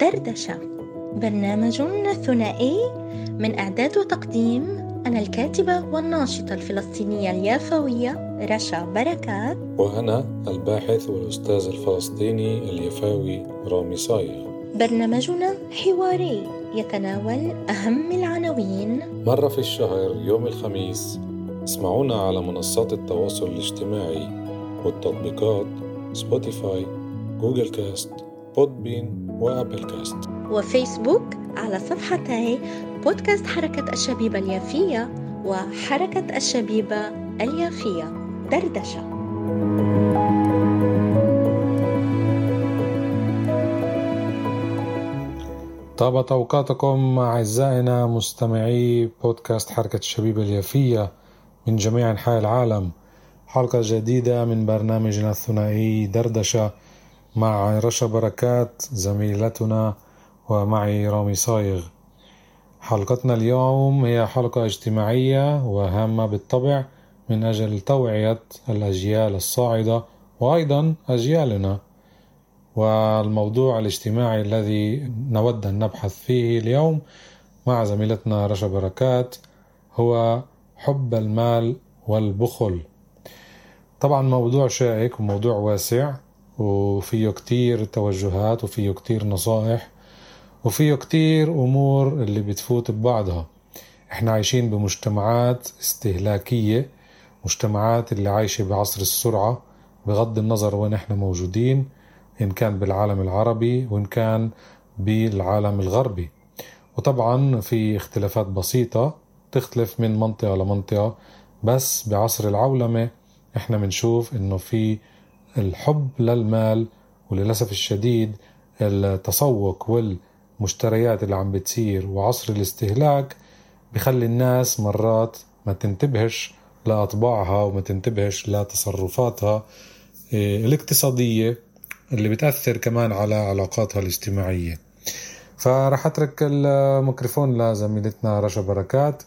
دردشة برنامج ثنائي من إعداد وتقديم أنا الكاتبة والناشطة الفلسطينية اليافوية رشا بركات. وأنا الباحث والأستاذ الفلسطيني اليفاوي رامي صايغ. برنامجنا حواري يتناول أهم العناوين. مرة في الشهر يوم الخميس اسمعونا على منصات التواصل الاجتماعي والتطبيقات Spotify Google Cast Podbean و Apple Cast. وفيسبوك على صفحتي بودكاست حركة الشبيبة اليافية وحركة الشبيبة اليافية دردشة. طابت أوقاتكم أعزائنا مستمعي بودكاست حركة الشبيبة اليافية من جميع أنحاء العالم. حلقة جديدة من برنامجنا الثنائي دردشة. مع رشا بركات زميلتنا ومعي رامي صايغ. حلقتنا اليوم هي حلقة اجتماعية وهامة بالطبع من أجل توعية الأجيال الصاعدة وأيضا أجيالنا. والموضوع الاجتماعي الذي نود أن نبحث فيه اليوم مع زميلتنا رشا بركات هو حب المال والبخل. طبعا موضوع شائك وموضوع واسع وفيه كتير توجهات وفيه كتير نصائح وفيه كتير أمور اللي بتفوت ببعضها. إحنا عايشين بمجتمعات استهلاكية مجتمعات اللي عايشة بعصر السرعة بغض النظر وين إحنا موجودين إن كان بالعالم العربي وإن كان بالعالم الغربي. وطبعا في اختلافات بسيطة تختلف من منطقة لمنطقة بس بعصر العولمة إحنا بنشوف إنه في الحب للمال وللأسف الشديد التسوق والمشتريات اللي عم بتصير وعصر الاستهلاك بخلي الناس مرات ما تنتبهش لأطباعها وما تنتبهش لتصرفاتها الاقتصادية اللي بتأثر كمان على علاقاتها الاجتماعية. فراح أترك الميكروفون لزميلتنا رشا بركات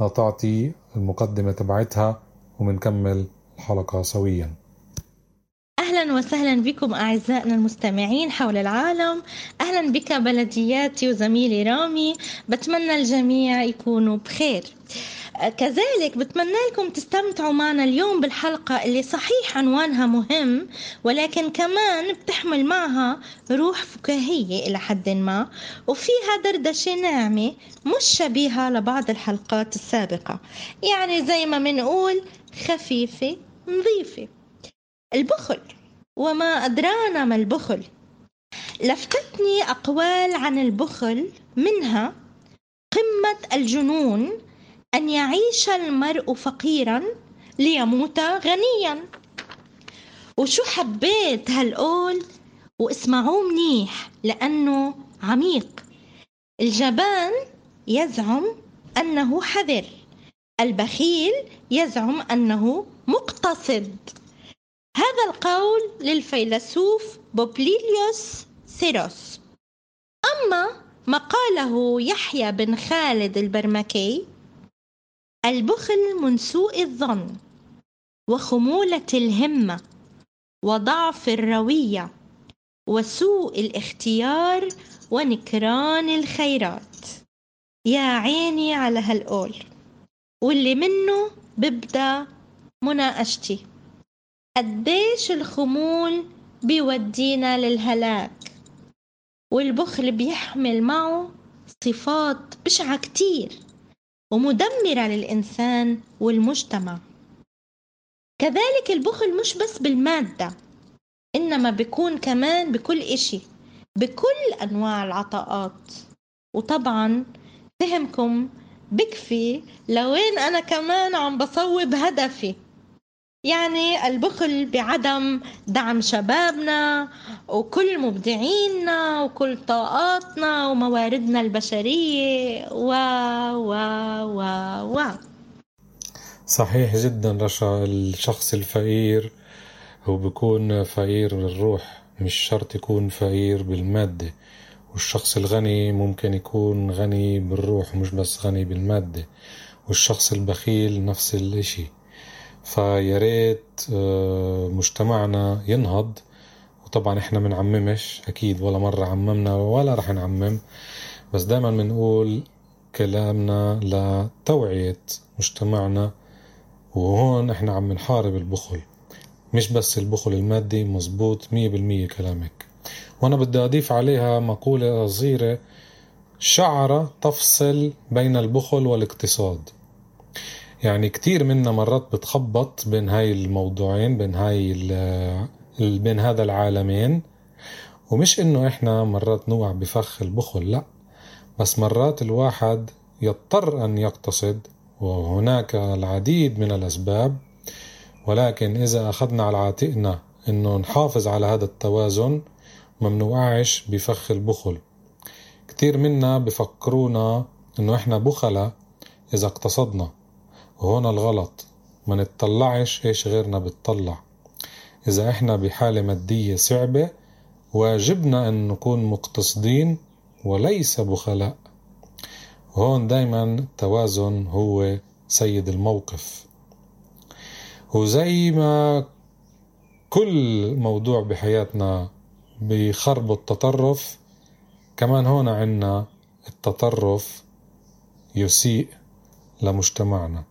لتعطي المقدمة تبعتها ومنكمل الحلقة سوياً. أهلا وسهلا بكم أعزائنا المستمعين حول العالم. أهلا بك بلدياتي وزميلي رامي. بتمنى الجميع يكونوا بخير. كذلك بتمنى لكم تستمتعوا معنا اليوم بالحلقة اللي صحيح عنوانها مهم ولكن كمان بتحمل معها روح فكاهية إلى حد ما. وفيها دردشة ناعمة مش شبيهة لبعض الحلقات السابقة. يعني زي ما منقول خفيفة نظيفة. البخل. وما أدرانا ما البخل. لفتتني أقوال عن البخل منها قمة الجنون أن يعيش المرء فقيرا ليموت غنيا. وشو حبيت هالقول واسمعوه منيح لأنه عميق. الجبان يزعم أنه حذر البخيل يزعم أنه مقتصد. هذا القول للفيلسوف بوبليليوس سيروس. أما ما قاله يحيى بن خالد البرمكي البخل من سوء الظن وخمولة الهمة وضعف الروية وسوء الاختيار ونكران الخيرات. يا عيني على هالقول واللي منه ببدأ مناقشتي. قديش الخمول بيودينا للهلاك والبخل بيحمل معه صفات بشعة كتير ومدمرة للإنسان والمجتمع. كذلك البخل مش بس بالمادة إنما بيكون كمان بكل إشي بكل أنواع العطاءات. وطبعا فهمكم بكفي لوين أنا كمان عم بصوب هدفي. يعني البخل بعدم دعم شبابنا وكل مبدعينا وكل طاقاتنا ومواردنا البشرية. و و و و. صحيح جدا رشا الشخص الفقير هو بيكون فقير بالروح مش شرط يكون فقير بالمادة. والشخص الغني ممكن يكون غني بالروح مش بس غني بالمادة. والشخص البخيل نفس الإشي. فيا ريت مجتمعنا ينهض. وطبعا إحنا منعممش أكيد ولا مرة عممنا ولا رح نعمم. بس دائما بنقول كلامنا لتوعية مجتمعنا. وهون إحنا عم نحارب البخل. مش بس البخل المادي مزبوط مية بالمية كلامك. وأنا بدي أضيف عليها مقولة صغيرة شعرة تفصل بين البخل والاقتصاد. يعني كتير منا مرات بتخبط بين هاي الموضوعين بين هاي بين هذا العالمين. ومش إنه إحنا مرات نوقع بفخ البخل لا. بس مرات الواحد يضطر أن يقتصد وهناك العديد من الأسباب. ولكن إذا أخذنا على عاتقنا إنه نحافظ على هذا التوازن ما منوقعش بفخ البخل. كتير منا بفكرونا إنه إحنا بخلة إذا اقتصدنا. وهون الغلط. ما نتطلعش إيش غيرنا بتطلع؟ إذا إحنا بحالة مادية صعبة واجبنا أن نكون مقتصدين وليس بخلاء. هون دايما التوازن هو سيد الموقف. وزي ما كل موضوع بحياتنا بخرب التطرف كمان هون عنا التطرف يسيء لمجتمعنا.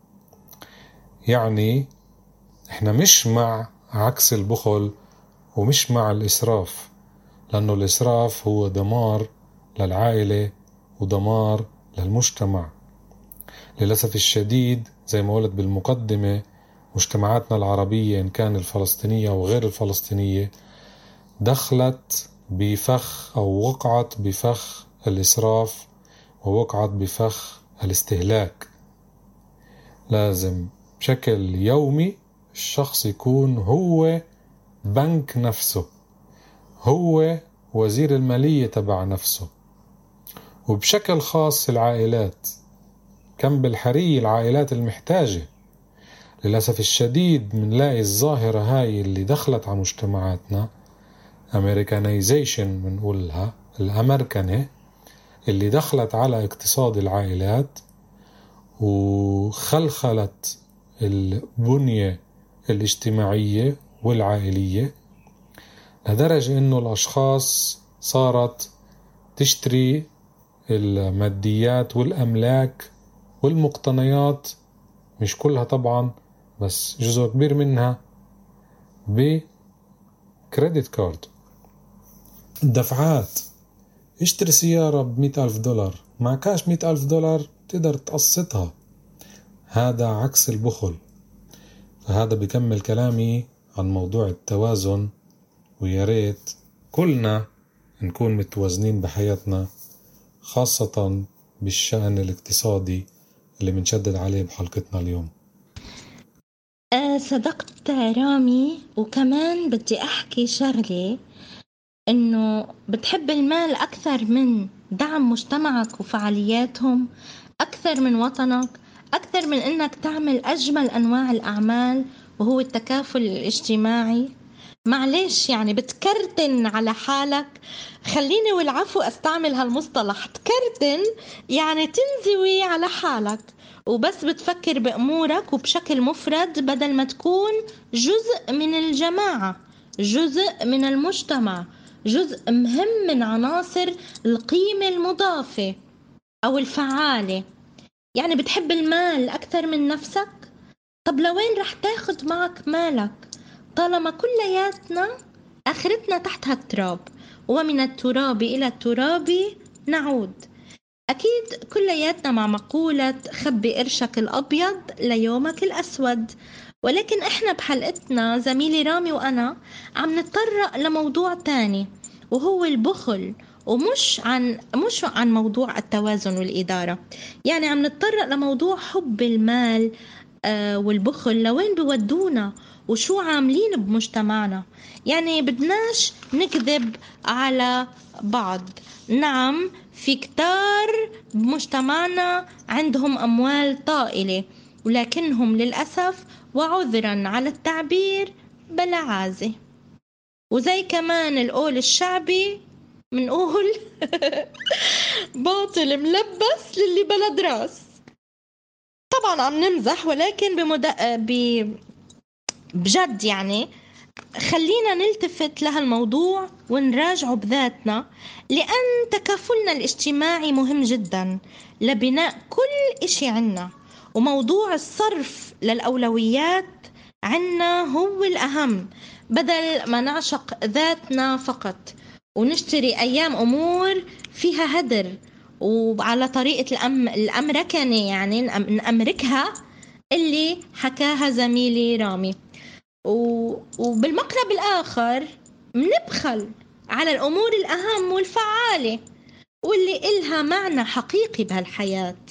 يعني إحنا مش مع عكس البخل ومش مع الإسراف لأنه الإسراف هو دمار للعائلة ودمار للمجتمع. للأسف الشديد زي ما قلت بالمقدمة مجتمعاتنا العربية إن كان الفلسطينية أو غير الفلسطينية دخلت بفخ أو وقعت بفخ الإسراف ووقعت بفخ الاستهلاك. لازم بشكل يومي الشخص يكون هو بنك نفسه هو وزير المالية تبع نفسه. وبشكل خاص العائلات كم بالحري العائلات المحتاجة. للأسف الشديد بنلاقي الظاهرة هاي اللي دخلت على مجتمعاتنا أمريكانيزيشن بنقولها الأمريكانة اللي دخلت على اقتصاد العائلات وخلخلت البنية الاجتماعية والعائلية لدرجة إنه الأشخاص صارت تشتري الماديات والأملاك والمقتنيات مش كلها طبعا بس جزء كبير منها بكريدت كارد الدفعات اشتري سيارة بمئة ألف دولار مع كاش مئة ألف دولار تقدر تقسطها. هذا عكس البخل. فهذا بكمل كلامي عن موضوع التوازن ويا ريت كلنا نكون متوازنين بحياتنا خاصة بالشأن الاقتصادي اللي بنشدد عليه بحلقتنا اليوم. أه صدقت رامي وكمان بدي أحكي شغلة إنه بتحب المال أكثر من دعم مجتمعك وفعالياتهم أكثر من وطنك أكثر من إنك تعمل أجمل أنواع الأعمال وهو التكافل الاجتماعي. معلش يعني بتكرتن على حالك. خليني والعفو أستعمل هالمصطلح. تكرتن يعني تنزوي على حالك وبس بتفكر بأمورك وبشكل مفرد بدل ما تكون جزء من الجماعة جزء من المجتمع جزء مهم من عناصر القيمة المضافة أو الفعالة. يعني بتحب المال أكثر من نفسك؟ طب لوين رح تاخد معك مالك؟ طالما كلياتنا آخرتنا تحت هالتراب ومن التراب إلى التراب نعود. أكيد كلياتنا مع مقولة خبي قرشك الأبيض ليومك الأسود ولكن إحنا بحلقتنا زميلي رامي وأنا عم نتطرق لموضوع تاني وهو البخل ومش عن مش عن موضوع التوازن والإدارة. يعني عم نتطرق لموضوع حب المال آه والبخل لوين بودونا؟ وشو عاملين بمجتمعنا؟ يعني بدناش نكذب على بعض. نعم في كتار بمجتمعنا عندهم أموال طائلة ولكنهم للأسف وعذرا على التعبير بلا عازة. وزي كمان القول الشعبي منقول باطل ملبس للي بلد راس طبعا عم نمزح ولكن بمد... ب... بجد يعني خلينا نلتفت لهالموضوع ونراجعه بذاتنا لأن تكافلنا الاجتماعي مهم جدا لبناء كل إشي عنا. وموضوع الصرف للأولويات عنا هو الأهم بدل ما نعشق ذاتنا فقط. ونشتري أيام أمور فيها هدر. وعلى طريقة الأم الأمركنة يعني نأمركها اللي حكاها زميلي رامي. وبالمقلب الآخر منبخل على الأمور الأهم والفعالة واللي إلها معنى حقيقي بهالحياة.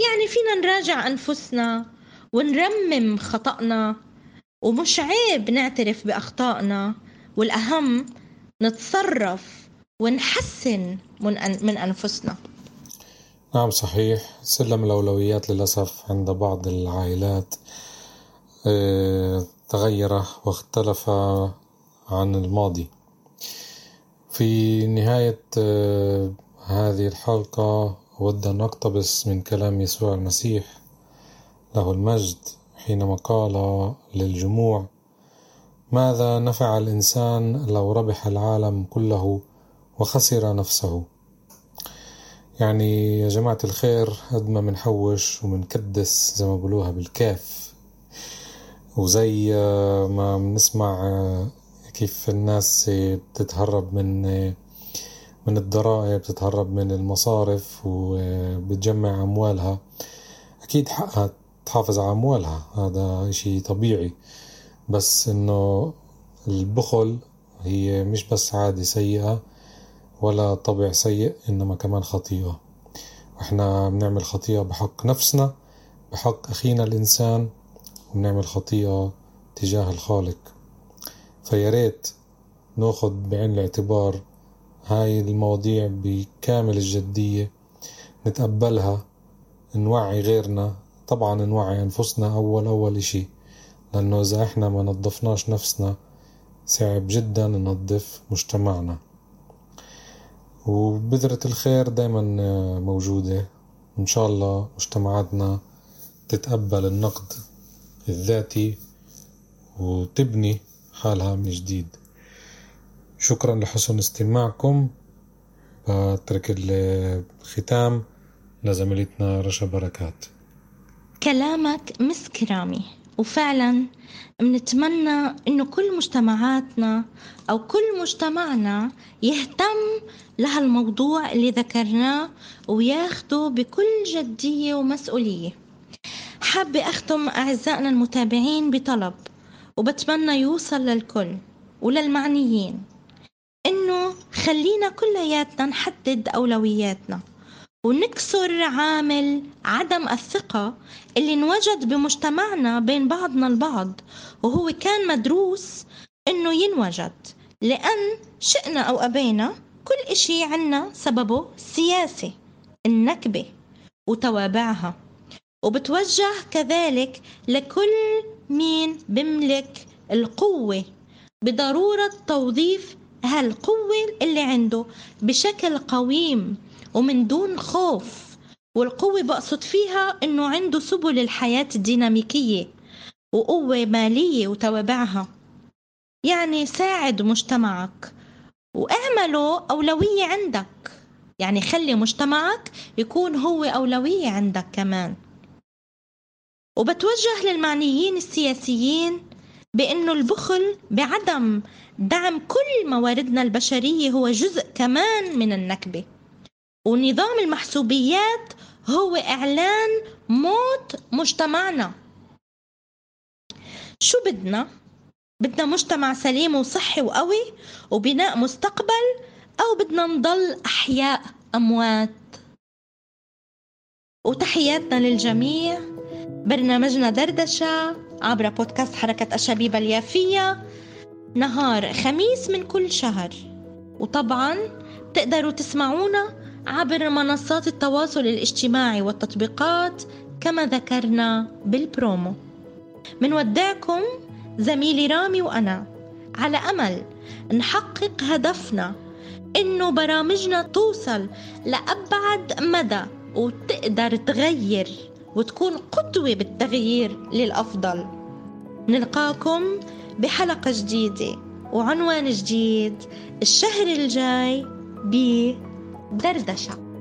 يعني فينا نراجع أنفسنا ونرمم خطأنا ومش عيب نعترف بأخطائنا. والأهم نتصرف ونحسن من, من أنفسنا. نعم صحيح. سلم الأولويات للأسف عند بعض العائلات. آه تغير واختلف عن الماضي. في نهاية آه هذه الحلقة أود أن أقتبس من كلام يسوع المسيح له المجد حينما قال للجموع ماذا نفع الإنسان لو ربح العالم كله وخسر نفسه؟ يعني يا جماعة الخير قد ما منحوش ومنكدس زي ما بقولوها بالكاف. وزي ما بنسمع كيف الناس بتتهرب من من الضرائب بتتهرب من المصارف وبتجمع أموالها. أكيد حقها تحافظ على أموالها هذا إشي طبيعي. بس إنه البخل هي مش بس عادة سيئة ولا طبع سيء إنما كمان خطيئة. وإحنا بنعمل خطيئة بحق نفسنا بحق أخينا الإنسان وبنعمل خطيئة تجاه الخالق. فياريت ناخد بعين الاعتبار هاي المواضيع بكامل الجدية نتقبلها نوعي غيرنا. طبعا نوعي أنفسنا أول أول إشي. لأنه إذا إحنا ما نظفناش نفسنا صعب جدا ننظف مجتمعنا. وبذرة الخير دايما موجودة. إن شاء الله مجتمعاتنا تتقبل النقد الذاتي وتبني حالها من جديد. شكرا لحسن استماعكم. بترك الختام. لزميلتنا رشا بركات. كلامك مسك رامي. وفعلا بنتمنى إنه كل مجتمعاتنا أو كل مجتمعنا يهتم لهالموضوع اللي ذكرناه وياخده بكل جدية ومسؤولية. حابة أختم أعزائنا المتابعين بطلب وبتمنى يوصل للكل وللمعنيين إنه خلينا كلياتنا نحدد أولوياتنا. ونكسر عامل عدم الثقة اللي انوجد بمجتمعنا بين بعضنا البعض وهو كان مدروس إنه ينوجد. لأن شئنا أو أبينا كل إشي عنا سببه سياسي النكبة وتوابعها. وبتوجه كذلك لكل مين بملك القوة بضرورة توظيف هالقوة اللي عنده بشكل قويم. ومن دون خوف. والقوة بقصد فيها إنه عنده سبل الحياة الديناميكية وقوة مالية وتوابعها. يعني ساعد مجتمعك واعمله أولوية عندك. يعني خلي مجتمعك يكون هو أولوية عندك كمان. وبتوجه للمعنيين السياسيين بأنه البخل بعدم دعم كل مواردنا البشرية هو جزء كمان من النكبة. ونظام المحسوبيات هو إعلان موت مجتمعنا. شو بدنا؟ بدنا مجتمع سليم وصحي وقوي وبناء مستقبل أو بدنا نضل أحياء أموات. وتحياتنا للجميع برنامجنا دردشة عبر بودكاست حركة الشبيبة اليافية. نهار خميس من كل شهر. وطبعا تقدروا تسمعونا عبر منصات التواصل الاجتماعي والتطبيقات كما ذكرنا بالبرومو. منودعكم زميلي رامي وأنا. على أمل نحقق هدفنا إنه برامجنا توصل لأبعد مدى وتقدر تغير وتكون قدوة بالتغيير للأفضل. نلقاكم بحلقة جديدة وعنوان جديد الشهر الجاي بدردشة